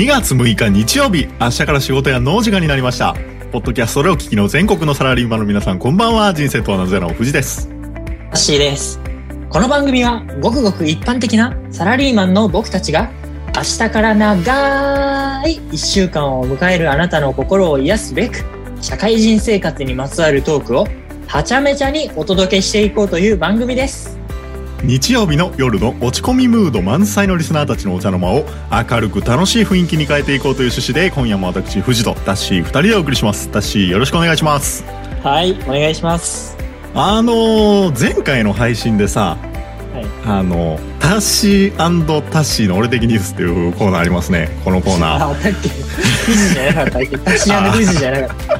2月6日日曜日、明日から仕事や農時間になりました。ポッドキャストでお聞きの全国のサラリーマンの皆さん、こんばんは。人生とはなぜの藤です。ハッシーです。この番組はごくごく一般的なサラリーマンの僕たちが明日から長い一週間を迎えるあなたの心を癒すべく社会人生活にまつわるトークをはちゃめちゃにお届けしていこうという番組です。日曜日の夜の落ち込みムード満載のリスナーたちのお茶の間を明るく楽しい雰囲気に変えていこうという趣旨で、今夜も私、藤とダッシー2人でお送りします。ダッシーよろしくお願いします。はい、お願いします。あのー、前回の配信でさ、はい。あの、タッシータッシーの俺的ニュースっていうコーナーありますね。このコーナー。あ、だっけ富士じゃなかったっけタシアの富士じゃなかったっ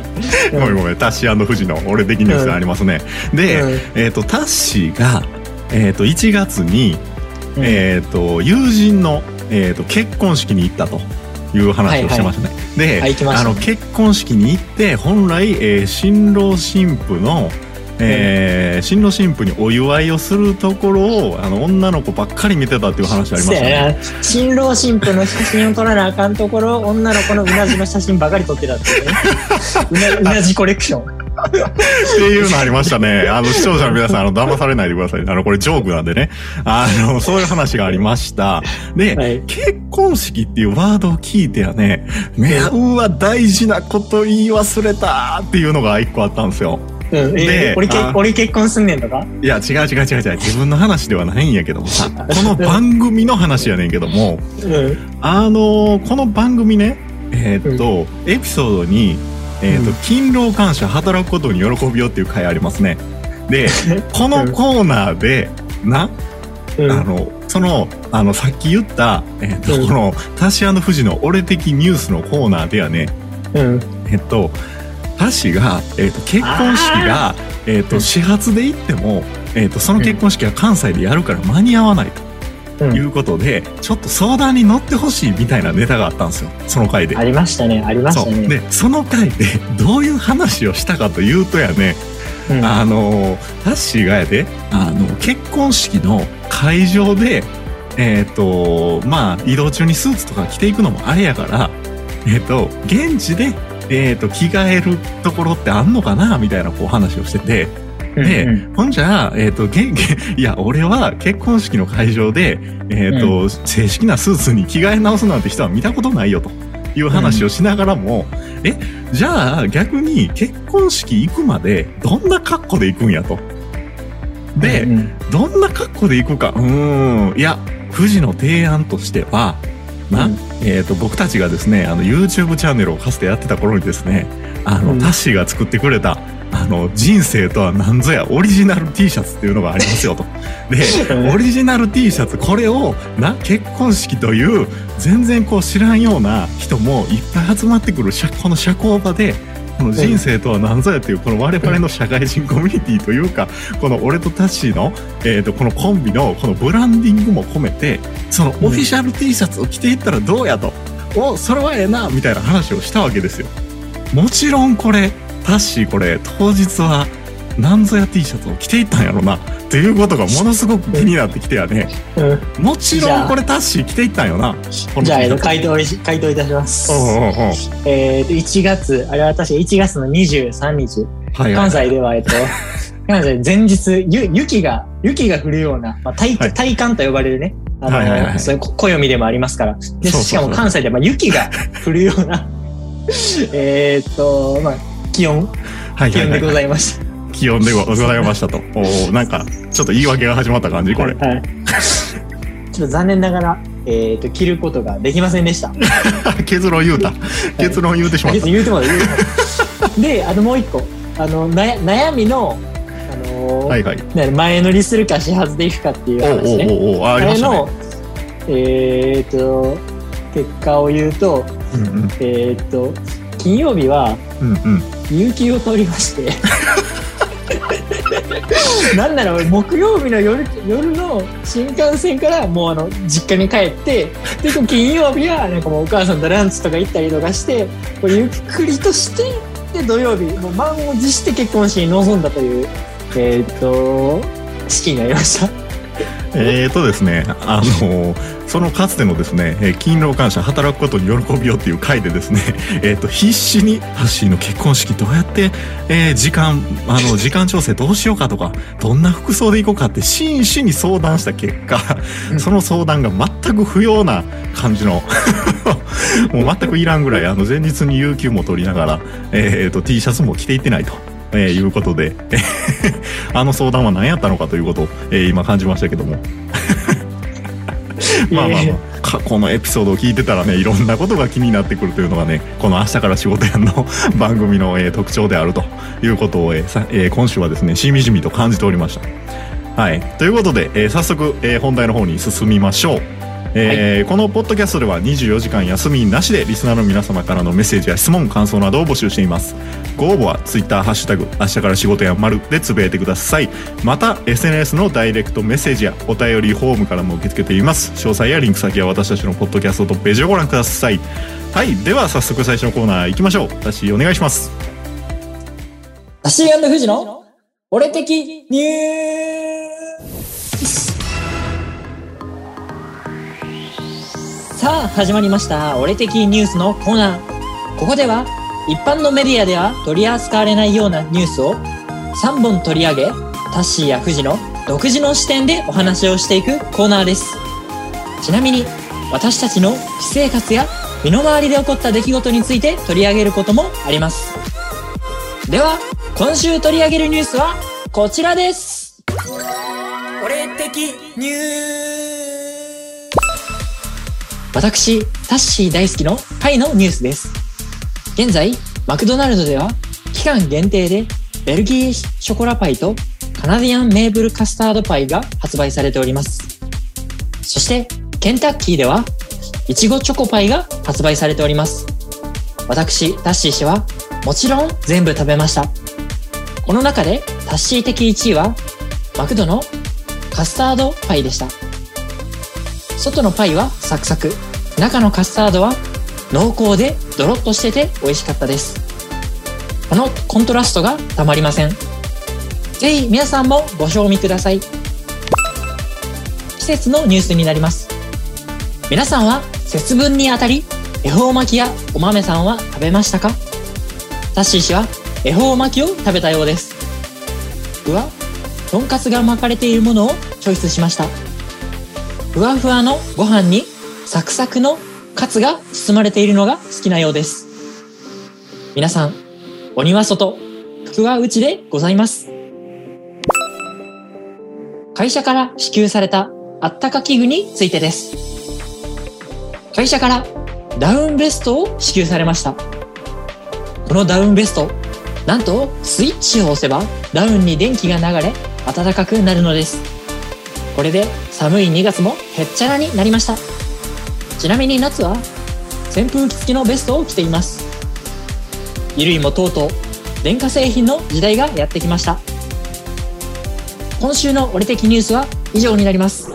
けごめんごめん、タッシー富士の俺的ニュースがありますね。で、うんえっ、と、タッシーが、えっ、と、1月に、うんえっ、と、友人の、えっ、と、結婚式に行ったと。いう話をしてましたね。で、はい行きましたの結婚式に行って本来、えー新郎新婦の、えー新郎新婦にお祝いをするところをあの女の子ばっかり見てたっていう話ありましたね。新郎新婦の写真を撮らなあかんところ女の子のうなじの写真ばかり撮ってたっていうねうなじコレクションっていうのありましたね。あの、視聴者の皆さん、あの、騙されないでください。あの、これジョークなんでね。あの、そういう話がありました。で、はい結婚式っていうワードを聞いてやね、ね、うわ、大事なこと言い忘れたっていうのが一個あったんですよ。うん、えで俺けあ俺結婚すんねんとか？いや、違う違う違う違う。自分の話ではないんやけどもさ、この番組の話やねんけども、うん。あのこの番組ね、えーっと、エピソードに、えーっと、うん。勤労感謝、働くことに喜びをっていう回ありますね。で、このコーナーで、な、うん。あの、その、あの、さっき言った、えーっと、うん。この、タシ富士の俺的ニュースのコーナーではね、うん。えっと、タシが、えっと、結婚式が、えっと、うん始発で行っても、えっと、その結婚式は関西でやるから間に合わないとうんいうことで、ちょっと相談に乗ってほしいみたいなネタがあったんですよ。その回であ。りましたねありまし。たねで、その回で どういう話をしたかというとやね、うんあの、タッシーがやで、あの、結婚式の会場で、えっ、と、まあ、移動中にスーツとか着ていくのもあれやから、えっ、と、現地で、えっ、と、着替えるところってあんのかなみたいなこう話をしてて、で、うんうんほんじゃあ、えっ、と、げん、げんいや、俺は結婚式の会場で、えっ、と、正式なスーツに着替え直すなんて人は見たことないよという話をしながらも、え、じゃあ逆に結婚式行くまでどんな格好で行くんやと。で、うんうんどんな格好で行くか。うーん。いや、富士の提案としては、な、うん。えっ、と、僕たちがですね、あの、YouTube チャンネルをかつてやってた頃にですね、あの、うん。タッシーが作ってくれた、あの、人生とは何ぞやオリジナル T シャツっていうのがありますよと。で、う んオリジナル T シャツ、これを、な、結婚式という、全然こう知らんような人もいっぱい集まってくる社、この社交場で、この人生とは何ぞやっていう、この我々の社会人コミュニティというか、この俺とタッシーの、えっ、と、このコンビの、このブランディングも込めて、そのオフィシャル T シャツを着ていったらどうやと。お、それはええな、みたいな話をしたわけですよ。もちろんこれ、タッシーこれ、当日は、何ぞや T シャツを着ていったんやろな、っていうことがものすごく気になってきてやね。うん。もちろんこれタッシー着ていったんよな。じゃあ、回答し回答いたします。えっと、1月、あれは確か1月の23日、はいはい関西では、えっと、関西前日、ゆ雪が、雪が降るような、まあ、体はい。体感と呼ばれるね、あの、はいはいはいそういうこ暦でもありますから。で、しかも関西では、まあ、雪が降るような、えーっと、まあ、気温、はいはいはい。気温でございました。気温でごございましたと。おーなんか、ちょっと言い訳が始まった感じこれ。はい。ちょっと残念ながら、えーっと、着ることができませんでした。結論言うた。結論言うてしまった。言うても言うで、あともう一個、あの、な悩みの、あのーはいはい。ね前乗りするか始発で行くかっていう話ね。おうおうおうあありましたねの。、えーっと、結果を言うと、うんうんえーっと、金曜日は、うんうん。有給を取りまして。なんなら俺木曜日の夜夜の新幹線からもうあの実家に帰ってで金曜日はなんかもうお母さんとランチとか行ったりとかしてこうゆっくりとしてで土曜日もう満を持して結婚式に臨んだというえーと式になりました。えーとですね、あのそのかつてのですね、えー勤労感謝、働くことに喜びをっていう回でですね、えーと、必死にハッシーの結婚式どうやって、えー時間、あの、時間調整どうしようかとか、どんな服装で行こうかって真摯に相談した結果、うんその相談が全く不要な感じの、もう全くいらんぐらい、あの、前日に有給も取りながら、えーと、T シャツも着ていってないと。えーいうことで、あの相談は何やったのかということを、えー今感じましたけども。まあまあまあ過去のエピソードを聞いてたらねいろんなことが気になってくるというのがねこの「明日から仕事やん」の 番組の、えー特徴であるということを、えーさえー今週はですねしみじみと感じておりました。はい、ということで、えー早速、えー本題の方に進みましょう。えーこのポッドキャストでは24時間休みなしでリスナーの皆様からのメッセージや質問感想などを募集しています。ご応募は Twitter ハッシュタグ明日から仕事や丸でつぶやいてください。また SNS のダイレクトメッセージやお便りフォームからも受け付けています。詳細やリンク先は私たちのポッドキャストトップページをご覧ください。はい。では早速最初のコーナー行きましょう。私お願いします。タシー富士の俺的ニューさあ始まりました。俺的ニュースのコーナー。ここでは一般のメディアでは取り扱われないようなニュースを3本取り上げタッシーや富士の独自の視点でお話をしていくコーナーです。ちなみに私たちの私生活や身の回りで起こった出来事について取り上げることもあります。では今週取り上げるニュースはこちらです。俺的ニュース。私、タッシー大好きのパイのニュースです。現在、マクドナルドでは期間限定でベルギーショコラパイとカナディアンメーブルカスタードパイが発売されております。そして、ケンタッキーでは、いちごチョコパイが発売されております。私、タッシー氏は、もちろん全部食べました。この中で、タッシー的1位は、マクドのカスタードパイでした。外のパイはサクサク、中のカスタードは濃厚でドロッとしてて美味しかったです。このコントラストがたまりません。ぜひ皆さんもご賞味ください。季節のニュースになります。皆さんは節分にあたり、恵方巻きやお豆さんは食べましたか？タッシー氏は恵方巻きを食べたようです。僕は、とんかつが巻かれているものをチョイスしました。ふわふわのご飯にサクサクのカツが包まれているのが好きなようです。皆さん、鬼は外、福は内でございます。会社から支給されたあったか器具についてです。会社からダウンベストを支給されました。このダウンベスト、なんとスイッチを押せばダウンに電気が流れ暖かくなるのです。これで寒い2月もへっちゃらになりました。ちなみに夏は扇風機付きのベストを着ています。衣類もとうとう電化製品の時代がやってきました。今週の俺的ニュースは以上になります。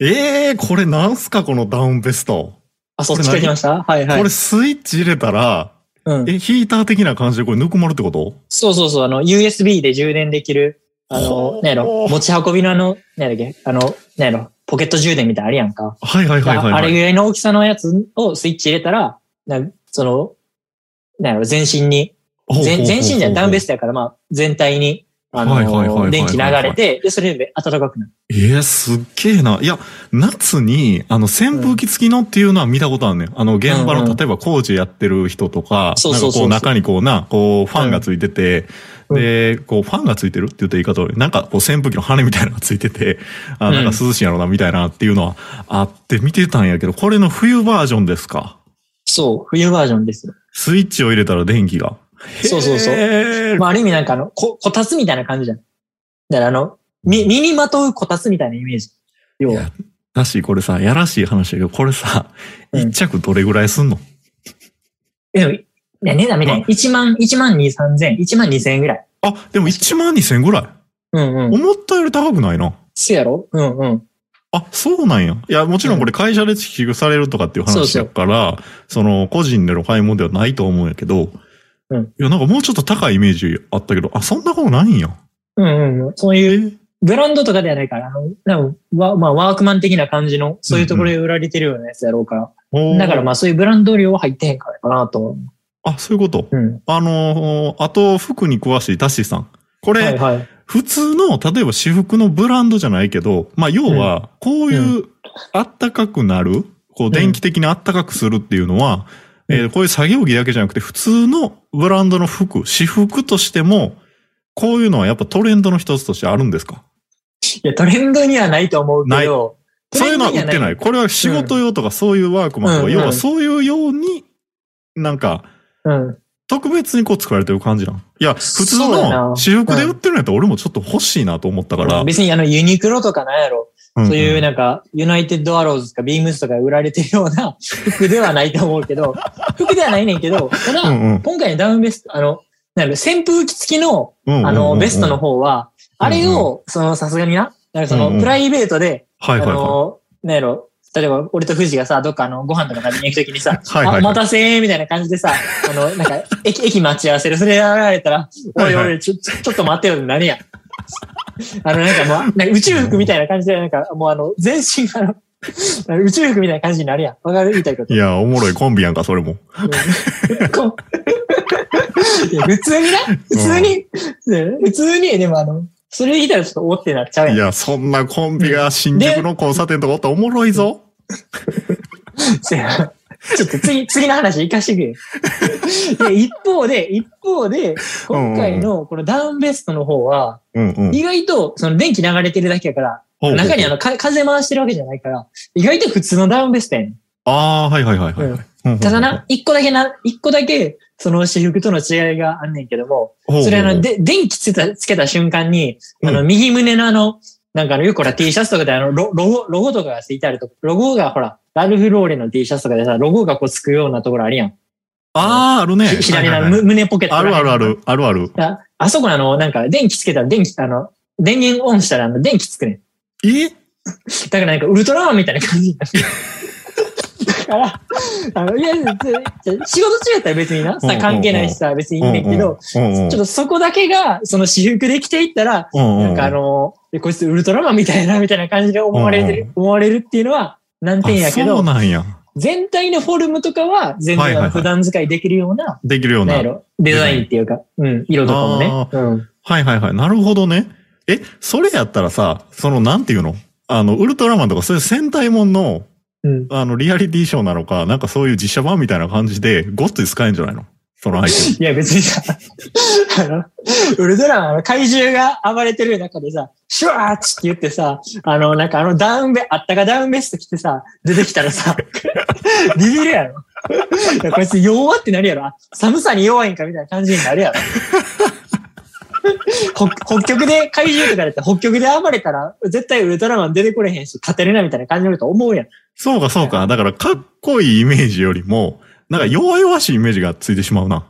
えー、これなんすかこのダウンベスト、あ、そっちから来ました？はいはいこれ。スイッチ入れたらうん。えヒーター的な感じでこれぬくもるってこと？そうそうそう、あの、USB で充電できる、あのねやろ、持ち運びのあの、ねやだっけ、あの、ねやろ、ポケット充電みたいなのあるやんか。はいはいはいはい、あはい。れぐらいの大きさのやつをスイッチ入れたら、なその、なんやろ、全身に、全全身じゃんダウンベストやから、まあ、全体に、あの、電気流れて、で、それで暖かくなる。えー、すっげえな。いや、夏に、あの、扇風機付きのっていうのは見たことあるねん。あの、現場の、例えば工事やってる人とか、そうそうそうなんかこう、中にこうな、こう、ファンがついてて、うんで、こう、ファンがついてるって言った言い方悪いなんか、こう、扇風機の羽みたいなのがついてて、あ、なんか涼しいんやろな、みたいなっていうのはあって見てたんやけど、これの冬バージョンですか？そう、冬バージョンですよ。スイッチを入れたら電気が。そうそうそうまあ、ある意味なんかあの、こ、こたつみたいな感じじゃん。だからあの、み、身にまとうこたつみたいなイメージ。要は。だし、これさ、やらしい話だけど、これさ、うん一着どれぐらいすんの？えでも、ね、値段みたいな。1万、1万2、3千、1万2千円ぐらい。あ、でも1万2000ぐらい。うんうん。思ったより高くないな。そうやろ？うんうん。あ、そうなんや。いや、もちろんこれ会社で支給されるとかっていう話やから、その、個人での買い物ではないと思うんやけど、うんいや、なんかもうちょっと高いイメージあったけど、あ、そんなことないんや。うんうんうん。そういう、ブランドとかではないから、あの、でもわまあ、ワークマン的な感じの、そういうところで売られてるようなやつやろうから。おーだからまあ、そういうブランド量は入ってへんからかなと思あ、そういうこと？う。うん。あのーあと、服に詳しいタッシーさん。これ、はいはい。普通の、例えば私服のブランドじゃないけど、まあ、要は、こういう、あったかくなる、こう、電気的にあったかくするっていうのは、うんえーこういう作業着だけじゃなくて、普通のブランドの服、私服としても、こういうのはやっぱトレンドの一つとしてあるんですか？いや、トレンドにはないと思うけど、そういうのは売ってない。これは仕事用とかそういうワークマンとか、うん要はそういうように、なんか、うん。特別にこう作られてる感じなの。いや、普通の私服で売ってるんやったら俺もちょっと欲しいなと思ったから。別にあの、ユニクロとかなんやろ。んそういうなんか、ユナイテッドアローズとかビームスとか売られてるような 服ではないと思うけど、服ではないねんけど、ただ、うんうん。今回のダウンベスト、あの、なんやろ扇風機付きの、うんうんうんうん。あの、ベストの方は、あれを、その、さすがにな、なんかその、うんうんプライベートで、あはいはい。はの、なんやろ、例えば、俺と富士がさ、どっかあの、ご飯とか食べに行くときにさ、はいはいはいあ、お待たせーみたいな感じでさ、あの、なんか、駅、駅待ち合わせる。それやられたら、おいおい、ちょ、ちょちょっと待ってよって何や。あの、なんかもう、なんか宇宙服みたいな感じで、なんか、もうあの、全身があの、宇宙服みたいな感じになるやん。わかる？言いたいことい。い。や、おもろいコンビやんか、それも。普通にな、普通に、普通に、でもあの、それ言いたらちょっとおってなっちゃうやん。いや、そんなコンビが新宿の交差点とかおったらおもろいぞ。せやちょっと次、次の話行かしてくれ。で、一方で、一方で、今回のこのダウンベストの方は、うんうん。意外とその電気流れてるだけやから、ほうほう中にあの、か風回してるわけじゃないから、意外と普通のダウンベストやねん。ああー、はいはいはいはいうんただな、一個だけな、一個だけ、その私服との違いがあんねんけども、それあの、で、電気つけた、つけた瞬間に、あの、うん右胸のあの、なんかあの、よくほら T シャツとかであの、ロロゴ、ロゴとかがついてあると、ロゴがほら、ラルフローレンの T シャツとかでさ、ロゴがこうつくようなところあるやん。ああ、あるね。ひ左のはいはいはいむ胸ポケットあるあるある、あるある。ああそこのあの、なんか電気つけたら電気、あの、電源オンしたらあの、電気つくねん。え？だからなんかウルトラマンみたいな感じになから、あの、いや、仕事中やったら別にな、さ関係ないしさ、別にいいねんけど、ちょっとそこだけが、その私服で着ていったら、なんかあの、えこいつウルトラマンみたいな、みたいな感じで思われてる、思われるっていうのは難点やけあそどう、なんや。全体のフォルムとかは全然普段使いできるような、できるような。デザインっていうか、うん、色とかもねあ。うん。はいはいはい。なるほどね。え、それやったらさ、その、なんていうの？あの、ウルトラマンとかそういう戦隊もんの、うん。あの、リアリティショーなのか、なんかそういう実写版みたいな感じで、ごっつい使えんじゃないの？そのアイテム。いや別にさ、あの、ウルトラマン、怪獣が暴れてる中でさ、シュワーッチって言ってさ、あの、なんかあのダウンベ、あったかダウンベスト着てさ、出てきたらさ、ビビるやろ。こいつ弱ってなるやろ。あ寒さに弱いんかみたいな感じになるやろ。北北極で怪獣とかだって北極で暴れたら絶対ウルトラマン出てこれへんし勝てるなみたいな感じになると思うやん。そうかそうか。だから、かっこいいイメージよりも、なんか弱々しいイメージがついてしまうな。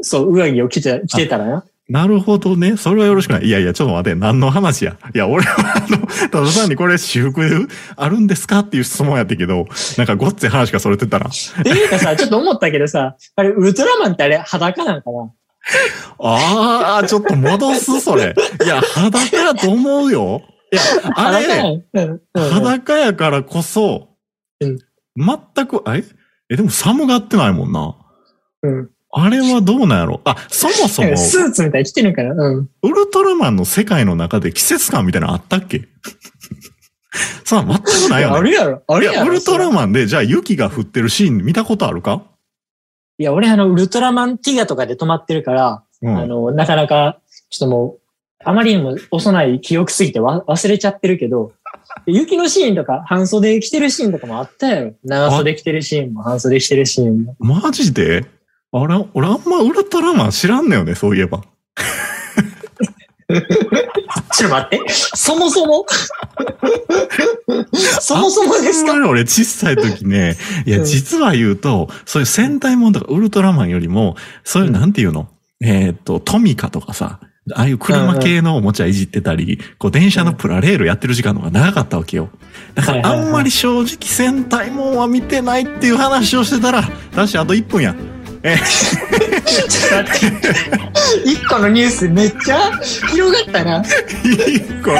そう、上着を着て、着てたらな。なるほどね。それはよろしくない。いやいや、ちょっと待って。何の話や？いや、俺は、あの、ただ単にこれ私服あるんですかっていう質問やったけど、なんかごっつい話がそれてたら。っていうかさ、ちょっと思ったけどさ、あれ、ウルトラマンってあれ裸なんかな？ああ、ちょっと戻す、それ。いや、裸やと思うよ。いや、あれ、裸やからこそ、うん全く、え？え、でも寒がってないもんな。うん。あれはどうなんやろ？あ、そもそも、スーツみたいに着てるから。うん。ウルトラマンの世界の中で季節感みたいなのあったっけ？さあ、全くないよね。あるやろ。あるやろ。ウルトラン。マンで、じゃあ雪が降ってるシーン見たことあるか？いや、俺あの、ウルトラマンティガとかで止まってるから、うん。あの、なかなか、ちょっともう、あまりにも幼い記憶すぎてわ忘れちゃってるけど、雪のシーンとか、半袖着てるシーンとかもあったやろ。長袖着てるシーンも、半袖着てるシーンも。マジで？あれ、俺あんまウルトラマン知らんのよね、そういえば。ちょっと待って。そもそも？そもそもですか？俺小さい時ね、いや、うん実は言うと、そういう戦隊もんとかウルトラマンよりも、そういう、なんていうの、えーっと、トミカとかさ、ああいう車系のおもちゃいじってたり、こう電車のプラレールやってる時間の方が長かったわけよ。だからあんまり正直戦隊もんは見てないっていう話をしてたら、確かあと1分や。え。一個のニュースめっちゃ広がったな。一個。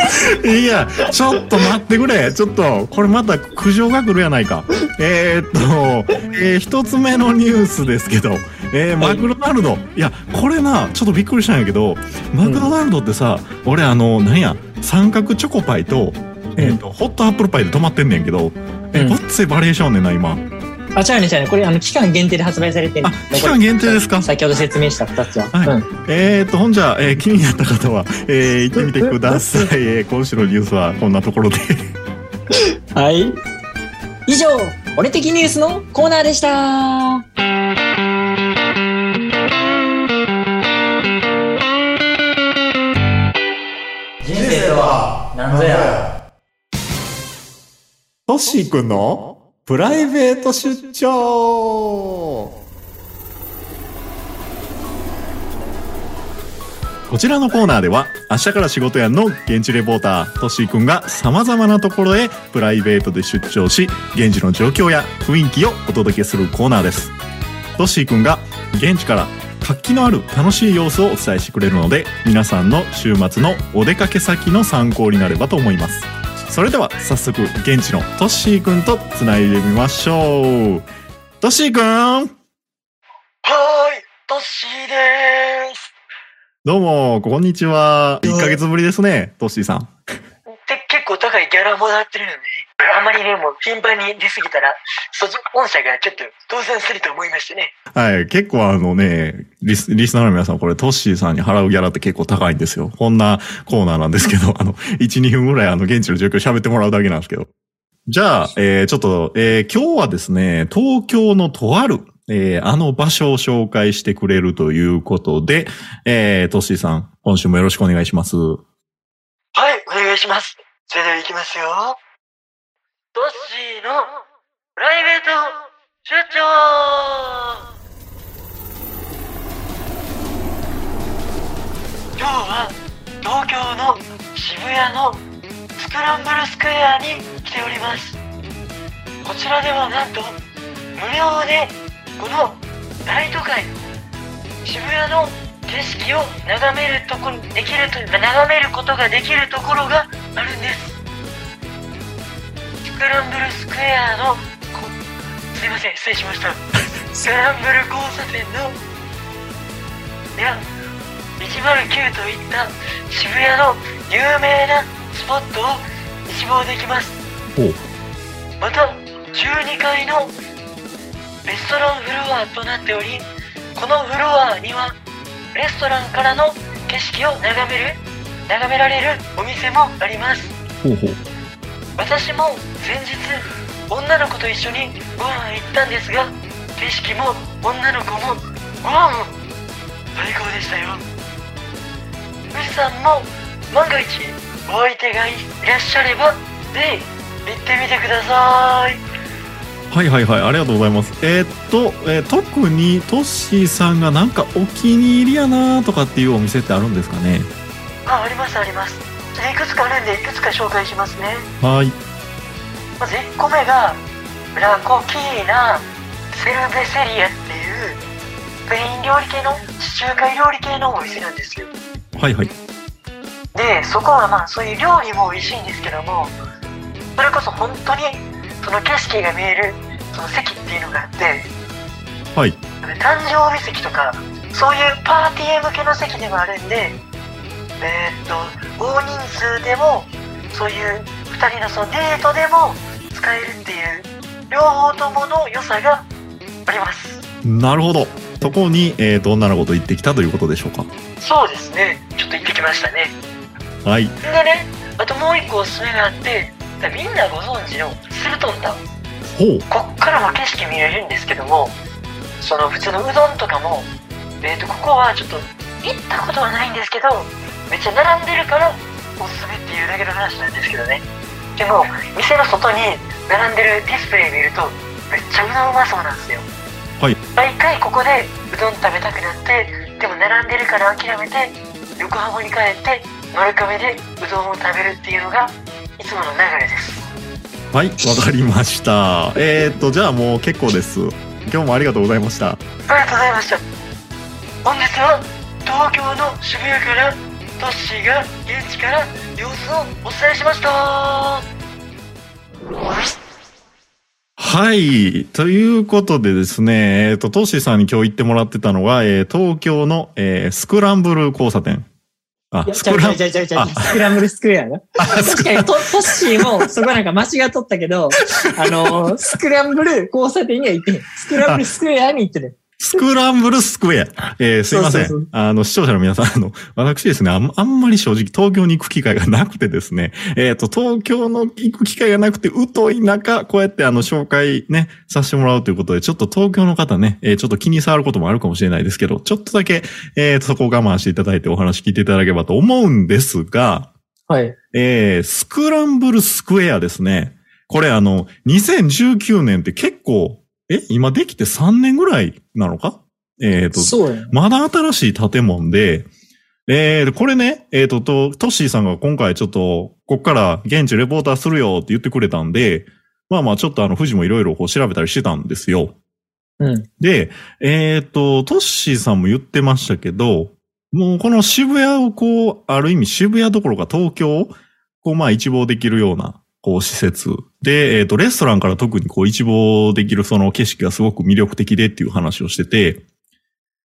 いやちょっと待ってくれ。ちょっとこれまた苦情が来るやないか。えー、っと、えー一つ目のニュースですけど、えーマクドナルド。いやこれなちょっとびっくりしたんやけどマクドナルドってさ、俺あのなんや三角チョコパイと,、えーっとホットアップルパイで止まってんねんけど、えうん。ごっついバリエーションねんな今あ、違うね違うね。これあの期間限定で発売されてるあ期間限定ですか？先ほど説明した二つは。はいうん。えー、っとほんじゃ、えー気になった方は、えー 行ってみてください、えー今週のニュースはこんなところで はい。以上、俺的ニュースのコーナーでした。人生とは何ぞや。トッシーくんの？プライベート出張。こちらのコーナーでは明日から仕事やんの現地レポータートッシーくんがさまざまなところへプライベートで出張し現地の状況や雰囲気をお届けするコーナーです。トッシーくんが現地から活気のある楽しい様子をお伝えしてくれるので皆さんの週末のお出かけ先の参考になればと思います。それでは早速現地のトッシーくんとつないでみましょう。トッシーくん！はーい、トッシーでーす。どうもこんにちは。1ヶ月ぶりですねトッシーさん。で、結構高いギャラもらってるので、あまりね、もう頻繁に出過ぎたら、そ御社がちょっと倒産すると思いましてね。はい結構あのねリスリスナーの皆さんこれトッシーさんに払うギャラって結構高いんですよこんなコーナーなんですけどあの12分ぐらいあの現地の状況喋ってもらうだけなんですけどじゃあ、えーちょっと、えー今日はですね、東京のとある、えーあの場所を紹介してくれるということで、えー、トッシーさん、今週もよろしくお願いします。はい、お願いします。それでは行きますよ。トッシーのプライベート出張今日は東京の渋谷のスクランブルスクエアに来ております。こちらではなんと無料でこの大都会渋谷の景色を眺めるとこできると眺めることができるところがあるんですクランブルスクエアのこすいません失礼しました。スクランブル交差点のや109といった渋谷の有名なスポットを一望できます。また12階のレストランフロアとなっておりこのフロアにはレストランからの景色を眺める眺められるお店もあります。ほうほう。私も先日女の子と一緒にご飯行ったんですが景色も女の子もご飯も最高でしたよ。富士山も万が一お相手がいらっしゃればぜひ行ってみてください。はいはいはい、ありがとうございます。えーっと、えー特にトッシーさんがなんかお気に入りやなとかっていうお店ってあるんですかね？あありますありますいくつかあるんでいくつか紹介しますねはい。まず1個目がラコキーナセルベセリアっていうスペイン料理系の地中海料理系のお店なんですよはいはい。でそこはまあそういう料理も美味しいんですけどもそれこそ本当にその景色が見えるその席っていうのがあってはい。誕生日席とかそういうパーティー向けの席でもあるんでえーっと大人数でもそういう2人のそのデートでも使えるっていう両方ともの良さがありますなるほど。そこに、えーっと、女の子と行ってきたということでしょうか？そうですねちょっと行ってきましたねはい。でねあともう一個おすすめがあってみんなご存知のスルトンタンほう。こっからも景色見れるんですけどもその普通のうどんとかもえー、とここはちょっと行ったことはないんですけどめっちゃ並んでるからおすすめっていうだけの話なんですけどねでも店の外に並んでるディスプレイ見るとめっちゃうどんうまそうなんですよはい毎回ここでうどん食べたくなってでも並んでるから諦めて横浜に帰って丸亀でうどんを食べるっていうのがいつもの流れですはい、わかりました。えーっと、じゃあもう結構です。今日もありがとうございました。ありがとうございました本日は東京の渋谷からトッシーが現地から様子をお伝えしましたはい。ということでですね、えっ、と、トッシーさんに今日行ってもらってたのは、えー東京の、えースクランブル交差点。あスクランちゃうちゃうちゃうちゃうちゃうスクランブルスクエア な。確かにト、トッシーもそこなんか間違っとったけど、あのースクランブル交差点には行って。スクランブルスクエアに行ってる。スクランブルスクエア。えーすいません。そうそうそうあの、視聴者の皆さん、あの、私ですね、あんあんまり正直東京に行く機会がなくてですね、えっ、と、東京の行く機会がなくて、疎い中、こうやってあの、紹介ね、させてもらうということで、ちょっと東京の方ね、えーちょっと気に障ることもあるかもしれないですけど、ちょっとだけ、えーと、そこを我慢していただいてお話聞いていただければと思うんですが、はい。えー、スクランブルスクエアですね。これあの、2019年って結構、え、今できて3年ぐらいなのか？えっ、と、そうやね。まだ新しい建物で、えー、これね、えっ、と、と、トッシーさんが今回ちょっと、こっから現地レポーターするよって言ってくれたんで、まあまあちょっとあの、富士もいろいろこう調べたりしてたんですよ。うん。で、えっ、と、トッシーさんも言ってましたけど、もうこの渋谷をこう、ある意味渋谷どころか東京を、こうまあ一望できるような、こう施設。で、えっ、と、レストランから特にこう一望できるその景色がすごく魅力的でっていう話をしてて、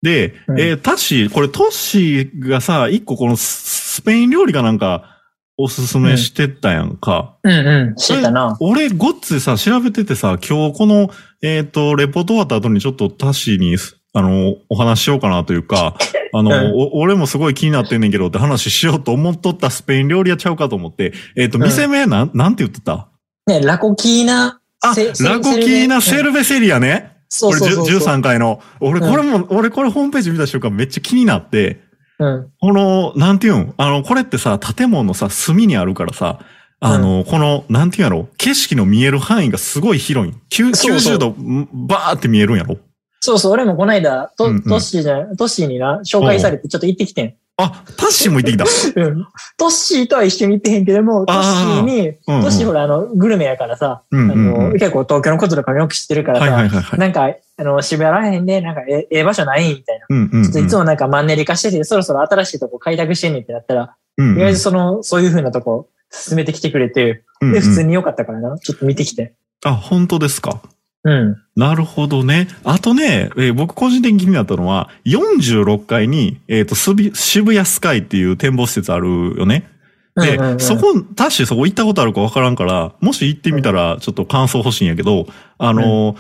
で、うんえータッシー、これトッシーがさ、一個このススペイン料理がなんか、おすすめしてたやんか。うんうん。してたな。俺、ごっついさ、調べててさ、今日この、えっ、と、レポート終わった後にちょっとタッシーに、あの、お話ししようかなというか、あの、うんお俺もすごい気になってんねんけどって話しようと思っとったスペイン料理屋ちゃうかと思って、えっ、と、うん店名なん、なんて言ってた？ね、ラコキーナ。あ、セラコキーナセルベセリアね。そうこれそうそうそう。13階の。俺、うんこれも、俺これホームページ見た瞬間めっちゃ気になって、うん。この、なんていうん？あの、これってさ、建物のさ、隅にあるからさ、あの、この、なんていうんやろ？景色の見える範囲がすごい広いん。きゅうそうそう90度、んバーって見えるんやろ？そうそう、俺もこの間、トうんうんトッシーじゃない、トッシーにな、紹介されてちょっと行ってきてん。あ、タッシーも行ってきた。うん。トッシーとは一緒に行ってへんけども、トッシーに、うんうんトッシーほら、あの、グルメやからさ、うんあうんうんの、結構東京のこととかもよく知ってるからはいはいさ、はいはい。なんか、あの、渋谷らへんで、なんか、えええ場所ないみたいな。うんうんうん。ちょっといつもなんかマンネリ化してて、そろそろ新しいとこ開拓してんねんってなったら、うんうん、意外とその、そういう風なとこ、進めてきてくれて、で、うんうん普通に良かったからな。ちょっと見てきて。あ、本当ですか？うん。なるほどね。あとね、えー僕個人的に気になったのは、46階に、えっ、と、すび渋谷スカイっていう展望施設あるよね。で、うんうんうんそこ、タッシーそこ行ったことあるかわからんから、もし行ってみたらちょっと感想欲しいんやけど、あの、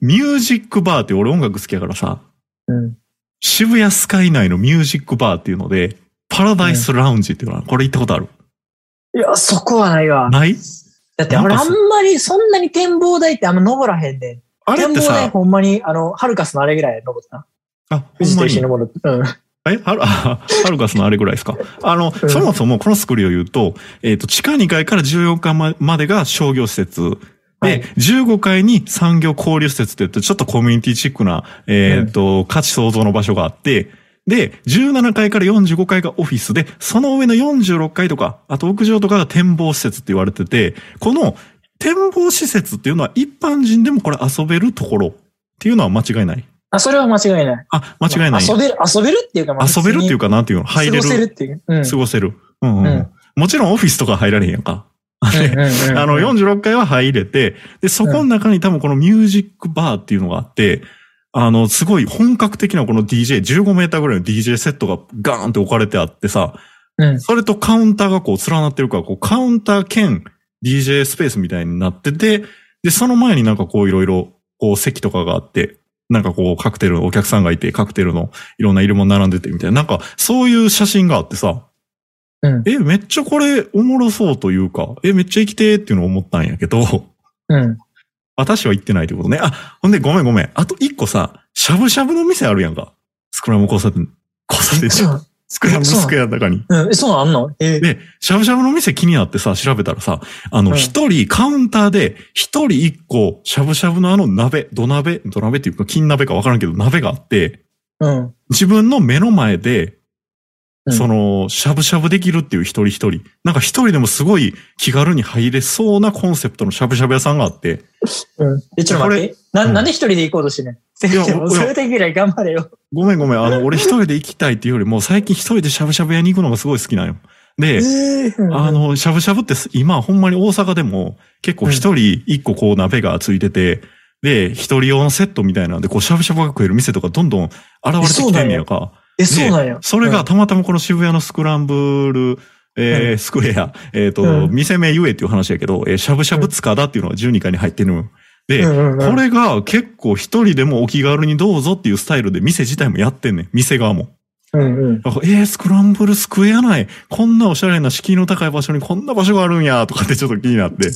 ミュージックバーって俺音楽好きやからさ、うん。渋谷スカイ内のミュージックバーっていうので、パラダイスラウンジっていうのは、これ行ったことある？いや、そこはないわ。ない？だって俺あなんかんまりそんなに展望台ってあんま登らへんで。あれって展望台さ、ほんまに、あの、ハルカスのあれぐらい登った。あ、ほ富士と。一緒に登る。うん。えはる、あ、ハルカスのあれぐらいですか？あの、うんそもそもこのスクリューを言うと、えっ、と、地下2階から14階ままでが商業施設。で、はい15階に産業交流施設って言って、ちょっとコミュニティチックな、えっ、と、価値創造の場所があって、で、17階から45階がオフィスで、その上の46階とか、あと屋上とかが展望施設って言われてて、この展望施設っていうのは一般人でもこれ遊べるところっていうのは間違いない？あ、それは間違いない。あ、間違いない。遊べる、遊べるっていうか、まあ遊べるっていうか、なんていうの？入れる。過ごせるっていう。うん。過ごせる。うんうんうんもちろんオフィスとか入られへんやんか。あの、46階は入れて、で、そこの中に多分このミュージックバーっていうのがあって、あの、すごい本格的なこの DJ、15メーターぐらいの DJ セットがガーンって置かれてあってさ、うん。それとカウンターがこう連なってるから、こうカウンター兼 DJ スペースみたいになってて、で、その前になんかこういろいろ、こう席とかがあって、なんかこうカクテルのお客さんがいて、カクテルのいろんな色も並んでてみたいな、なんかそういう写真があってさ、うん。え、めっちゃこれおもろそうというか、え、めっちゃ生きてーっていうのを思ったんやけど、うん。私は行ってないってことね。あ、ほんでごめんごめん。あと一個さ、しゃぶしゃぶの店あるやんか。スクラム交差点。交差点そうなんスクラムスクエアの中に。うん。えそうなんあんの？えーで、しゃぶしゃぶの店気になってさ、調べたらさ、あの、うん一人カウンターで、一人一個、しゃぶしゃぶのあの鍋、土鍋、土鍋っていうか金鍋かわからんけど、鍋があって、うん。自分の目の前で、うんその、しゃぶしゃぶできるっていう一人一人。なんか一人でもすごい気軽に入れそうなコンセプトのしゃぶしゃぶ屋さんがあって。うん。え、ちょっと待って。な、うんなんで一人で行こうとしてんねんせめていや もうそれだけぐらい頑張れよ。ごめんごめん。あの、俺一人で行きたいっていうよりも、最近一人でしゃぶしゃぶ屋に行くのがすごい好きなんよ。で、あの、しゃぶしゃぶってす今ほんまに大阪でも結構一人一個こう鍋がついてて、で、一人用のセットみたいなんで、こうしゃぶしゃぶが食える店とかどんどん現れてきてんねやんか。え、そうなんや。それがたまたまこの渋谷のスクランブル、えーうんスクエア、えっ、と、うん店名言えっていう話やけど、えーしゃぶしゃぶ塚田っていうのが12階に入ってるの。で、うんうんうんこれが結構一人でもお気軽にどうぞっていうスタイルで店自体もやってんねん。店側も。うんうん。えー、スクランブルスクエア内、こんなおしゃれな敷居の高い場所にこんな場所があるんや、とかってちょっと気になって。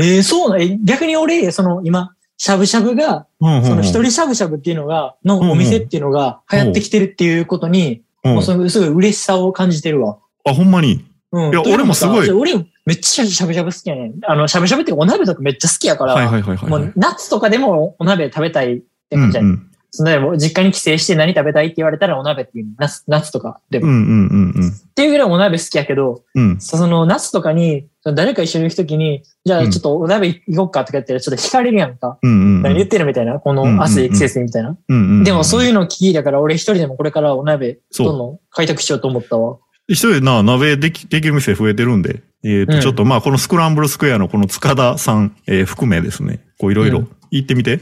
えー、そうな逆に俺、その今、しゃぶしゃぶが、うんうんうんその一人しゃぶしゃぶっていうのが、のお店っていうのが流行ってきてるっていうことに、うんもうそのすごい嬉しさを感じてるわ。あ、ほんまに？うん。いや俺もすごいさ俺めっちゃしゃぶしゃぶ好きやねん。あの、しゃぶしゃぶってお鍋とかめっちゃ好きやから、はいはいはいはい。もう夏とかでもお鍋食べたいって感じやねん。うんうんそのでも実家に帰省して何食べたいって言われたらお鍋っていうの夏、夏とかでも。っうんうんうんうん。ていうぐらいお鍋好きやけど、うん。その夏とかに、誰か一緒に行くときに、じゃあちょっとお鍋行こうかとか言ったらちょっと惹かれるやんか。うんうんうん。何言ってるみたいな？こうんうんうんの暑い季節にみたいな。うんうんうん。でもそういうのを聞いたから俺一人でもこれからお鍋どんどん開拓しようと思ったわ。一人でな、鍋でき、できる店増えてるんで、えっ、と、うんちょっとまあ、このスクランブルスクエアのこの塚田さん、えー含めですね、こういろいうろん行ってみて。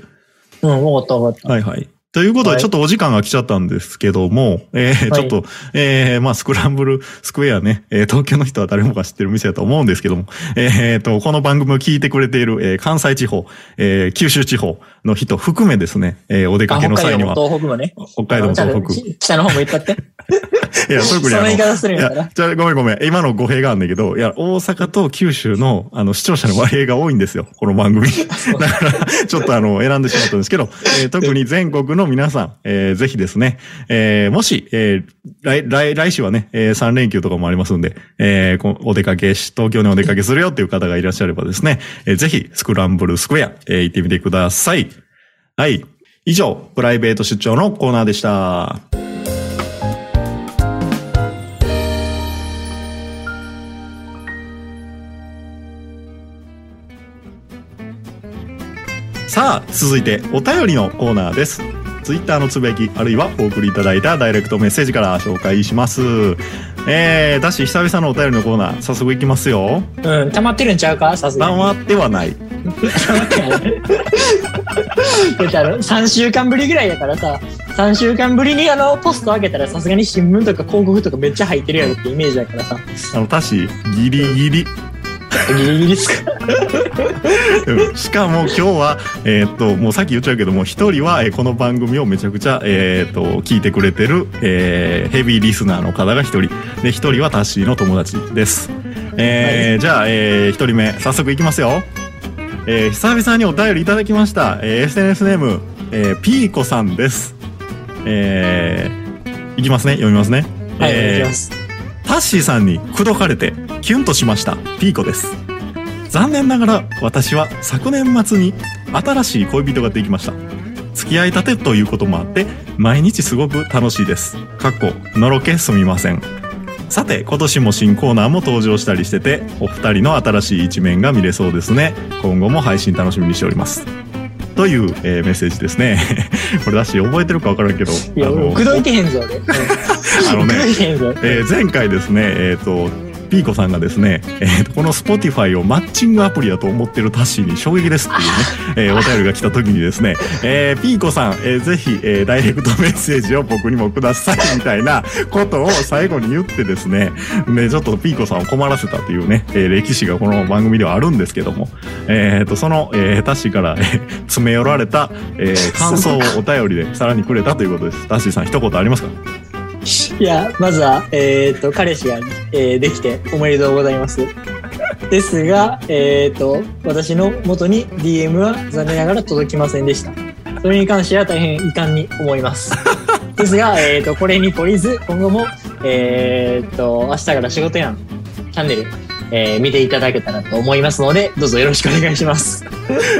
うん、わかったわかった。はいはい。ということで、はいちょっとお時間が来ちゃったんですけども、えーはいちょっと、えーまあ、スクランブルスクエアね、えー東京の人は誰もが知ってる店だと思うんですけども、えーと、この番組を聞いてくれている、えー関西地方、えー九州地方の人含めですね、えーお出かけの際には、あ北海道も東北もね。北海道も東北。北。北の方も行ったって？いや、特にあのその言い、方するんいやからや、。じゃあごめんごめん。今の語弊があるんだけど、いや、大阪と九州の、あの、視聴者の割合が多いんですよ。この番組。だから、ちょっとあの、選んでしまったんですけど、えー特に全国の皆さん、えーぜひですね、えーもし、えー来、来、来週はね、え3連休とかもありますんで、えーお出かけし、東京にお出かけするよっていう方がいらっしゃればですね、えーぜひ、スクランブルスクエア、えー行ってみてください。はい。以上、プライベート出張のコーナーでした。さあ、続いてお便りのコーナーです。ツイッターのつぶやき、あるいはお送りいただいたダイレクトメッセージから紹介します。えー、だし、久々のお便りのコーナー、早速いきますよ。うん、溜まってるんちゃうか？さすがに。黙ってはない。溜まってない。だってあの、3週間ぶりぐらいやからさ、3週間ぶりにあの、ポスト開けたらさすがに新聞とか広告とかめっちゃ入ってるやろってイメージだからさ、あの、たし、ギリギリ。ギリギリっすか。うんしかも今日は、えーっと、もうさっき言っちゃうけども、一人は、えーこの番組をめちゃくちゃ、えーっと、聞いてくれてる、えーヘビーリスナーの方が一人。で、一人はタッシーの友達です。えーじゃあ、えー一人目、早速いきますよ。えー久々にお便りいただきました。えー SNS ネーム、えーピーコさんです。えーいきますね。読みますね。はい、えーいきます。タッシーさんに口説かれてキュンとしましたピーコです。残念ながら私は昨年末に新しい恋人ができました。付き合いたてということもあって毎日すごく楽しいです。かっこのろけすみません。さて今年も新コーナーも登場したりしててお二人の新しい一面が見れそうですね。今後も配信楽しみにしております。という、えーメッセージですね これだし覚えてるか分からんけどいや、あの口説いてへんぞ、俺。う んあのね。えー前回ですね、えっ、と、ピーコさんがですね、えーとこの Spotify をマッチングアプリだと思ってるタッシーに衝撃ですっていうね、えーお便りが来た時にですね、えーピーコさん、えーぜひ、えーダイレクトメッセージを僕にもくださいみたいな ことを最後に言ってですね、ね、ちょっとピーコさんを困らせたというね、えー歴史がこの番組ではあるんですけども、えーと、その、えータッシーから、えー詰め寄られた、えー感想を お便りでさらにくれたということです。タッシーさん一言ありますか？いや、まずは、えっ、と、彼氏が、えーできておめでとうございます。ですが、えっ、と、私の元に DM は残念ながら届きませんでした。それに関しては大変遺憾に思います。ですが、えっ、と、これに懲りず、今後も、えっ、と、明日から仕事やん、チャンネル、えー見ていただけたらと思いますので、どうぞよろしくお願いします。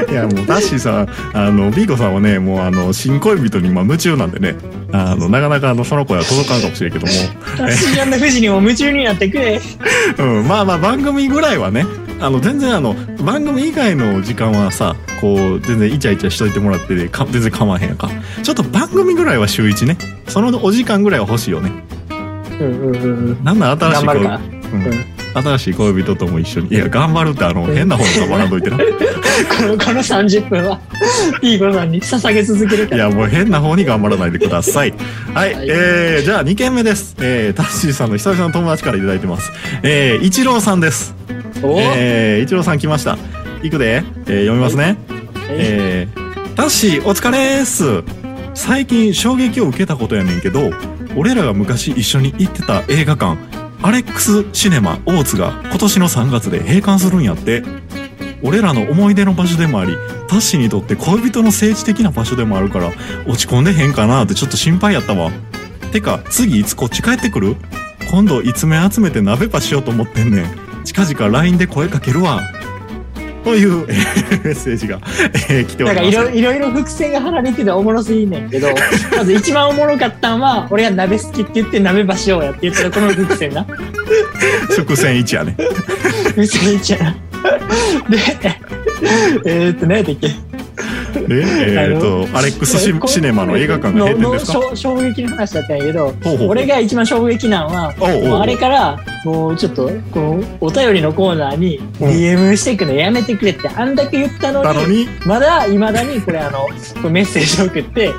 いやもうダッシーさんあのビーコさんはねもうあの新恋人に今夢中なんでねあのなかなかあのその声は届かんかもしれんけども、私あんな富士にも夢中になってくれ。うん、まあまあ番組ぐらいはねあの全然あの番組以外の時間はさこう全然イチャイチャしといてもらってか全然構わへんやんか。ちょっと番組ぐらいは週1ね。そのお時間ぐらいは欲しいよね。うんうんうんうん。なんなん新しい恋頑張るか。うん。うん新しい恋人とも一緒に。いや頑張るってあの変な方に止まらんといてな。このこの30分は、いい子さんに捧げ続けるから。いやもう変な方に頑張らないでください。はい、はい。えー、じゃあ2件目です。えー、タッシーさんの久々の友達からいただいてます。えー、一郎さんです。おえー、一郎さん来ました。いくで、えー、読みますね。えー、タッシーお疲れーす。最近衝撃を受けたことやねんけど俺らが昔一緒に行ってた映画館アレックスシネマ大津が今年の3月で閉館するんやって。俺らの思い出の場所でもありタッシーにとって恋人の政治的な場所でもあるから落ち込んでへんかなってちょっと心配やったわ。てか次いつこっち帰ってくる？今度いつめ集めて鍋パしようと思ってんねん。近々 LINE で声かけるわ。というえ ーメッセージが、えー来ておりますなんかいろいろいろ伏線が張られてておもろすぎんねんけど、まず一番おもろかったんは、俺が鍋好きって言って鍋ばしようやって言ったらこの伏線な。伏線1やね伏線一やな。で、えーっと、何やったっけ？でえっ、とアレックスシネマの映画館が閉店ですか？衝衝撃の話だったんやけど、俺が一番衝撃なんは、あれから、もうちょっと、こう、お便りのコーナーにうん。DM していくのやめてくれって、あんだけ言ったのに、なのにまだ、にこれあの、メッセージを送って、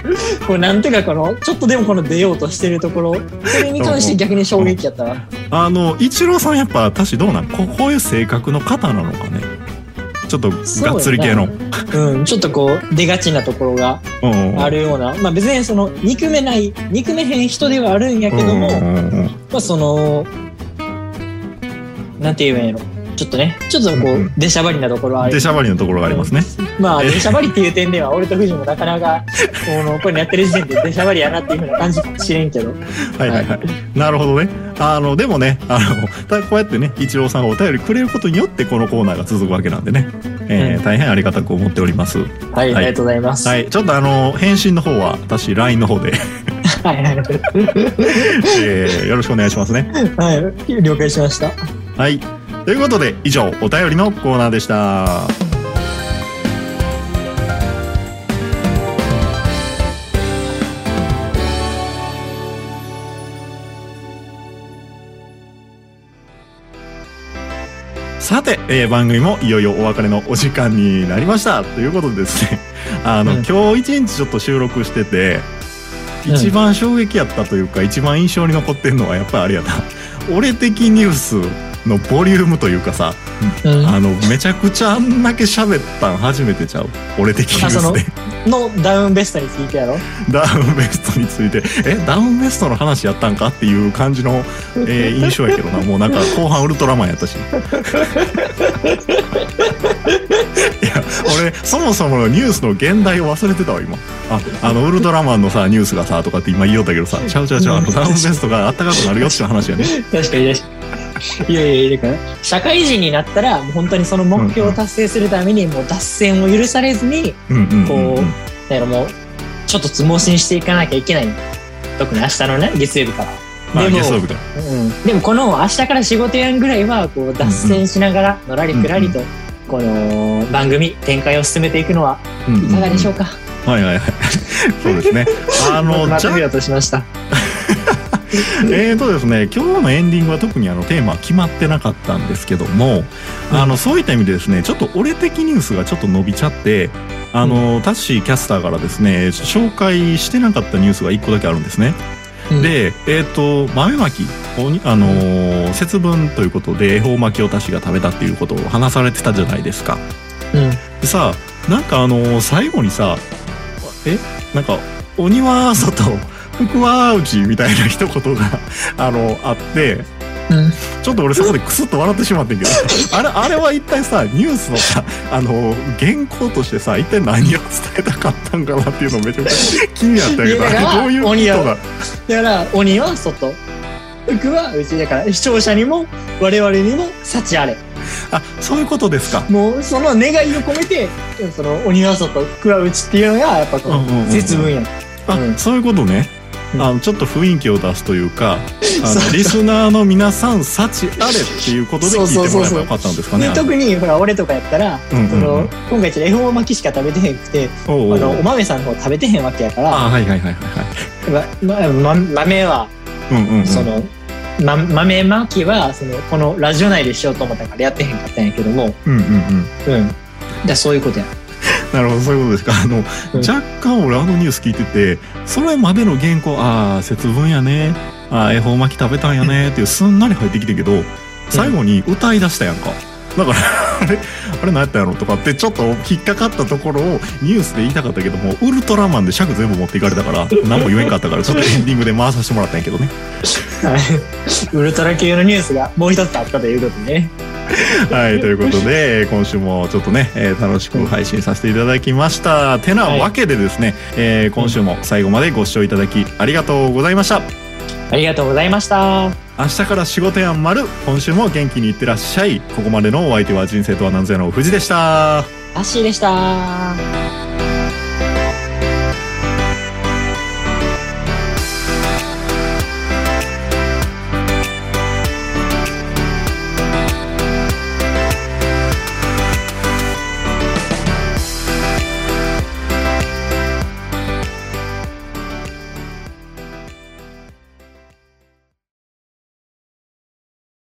こうなんとかこの、ちょっとでもこの出ようとしてるところ、それに関して逆に衝撃やったわ。あの一郎さんやっぱ私どうなん？ここういう性格の方なのかねちょっとがっつり系の。うん、ちょっとこう、出がちなところがうんうんうん。あるような、まあ別にその、憎めない、憎めへん人ではあるんやけども、まあその、なんて言えばいいの？ちょっとね、ちょっとこう出しゃばりなところはある。出しゃばりのところがありますね。まあ、え出しゃばりっていう点では、俺と藤もなかなか、この、これやってる時点で出しゃばりやなっていうふうな感じかもしれんけど。はいはいはい。なるほどね。あのでもねあのたこうやってね一郎さんがお便りくれることによってこのコーナーが続くわけなんでね、えーうん。大変ありがたく思っております。はい、はい。ありがとうございます。はい。ちょっとあの返信の方は私 LINE の方で、はい、は い、えーよろしくお願いしますね。はい、了解しました。はい。ということで、以上、お便りのコーナーでした。さて、えー番組もいよいよお別れのお時間になりました。ということでですね、あの、うん今日一日ちょっと収録してて、一番衝撃やったというか、一番印象に残ってるのはやっぱりあれやな。俺的ニュースのボリュームというかさ、うん。あの、めちゃくちゃあんだけ喋ったん初めてちゃう？俺的ニュースで。のダウンベストについてやろダウンベストについて、え、ダウンベストの話やったんか？っていう感じの、えー 印象やけどな。もうなんか後半ウルトラマンやったし。いや、俺、そもそものニュースの現代を忘れてたわ、今。あ、あの、ウルトラマンのさ、ニュースがさ、とかって今言おうたけどさ、ちゃうちゃうちゃう、あの、ダウンベストがあったかくなるよっていう話やね。確かに確かに。いやいや、だから、社会人になったら、もう本当にその目標を達成するために、もう脱線を許されずに。こう、だからもう、ちょっとつ盲信していかなきゃいけない。特に明日のね、月曜日から。まあ、でも。うん。でもこの明日から仕事やんぐらいは、こう、脱線しながら、のらりくらりと、この番組、展開を進めていくのはいかがでしょうか？うん。はいはいはい。そうですね。あの、じゃまとめようとしました。えーとですね、今日のエンディングは特にあのテーマは決まってなかったんですけども、うんあのそういった意味でですね、ちょっと俺的ニュースがちょっと伸びちゃって、あの、タッシーキャスターからですね、紹介してなかったニュースが一個だけあるんですね。うん、で、えっ、と、豆まき、あのー節分ということで恵方巻きをタッシーが食べたっていうことを話されてたじゃないですか。うん。でさ、なんかあのー最後にさ、えなんか、鬼は外、福は内みたいな一言が、あの、あって、うん。ちょっと俺そこでクスッと笑ってしまってんけど、あれ、あれは一体さ、ニュースのさ、あの、原稿としてさ、一体何を伝えたかったんかなっていうのめちゃくちゃ気になったけど、あれどういうこと鬼はが。だから、鬼は外、福は内だから、視聴者にも、我々にも、幸あれ。あ、そういうことですか。もう、その願いを込めて、その、鬼は外、福は内っていうのが、やっぱこうんうんうんうんの、節分や。あ、うんそういうことね。あのちょっと雰囲気を出すというか あのリスナーの皆さん幸あれっていうことで聞いてもらえばよかったんですかねで特にほら俺とかやったら、その今回ちょっと恵方巻きしか食べてへんくておうおうあのお豆さんの方食べてへんわけやからあはいはいはいはいはい。ままま豆はうんうんうん。その、ま、豆巻きはそのこのラジオ内でしようと思ったからやってへんかったんやけども。うんうんうん。うん。だそういうことや、なるほどそういうことですか。あの、うん。若干俺あのニュース聞いててそれまでの原稿ああ節分やね。ああ恵方巻き食べたんやね。っていうすんなり入ってきてんけど最後に歌い出したやんかだからあれあれ何やったんやろとかってちょっと引っかかったところをニュースで言いたかったけどもウルトラマンで尺全部持っていかれたから 何も言えんかったからちょっとエンディングで回させてもらったんやけどねウルトラ系のニュースがもう一つあったということでねはい、ということで、今週もちょっとね、えー楽しく配信させていただきました。てなわけでですね、えー今週も最後までご視聴いただきありがとうございました。ありがとうございました明日から仕事やんまる、今週も元気にいってらっしゃい。ここまでのお相手は人生とは何ぞやの藤でした。アッシーでした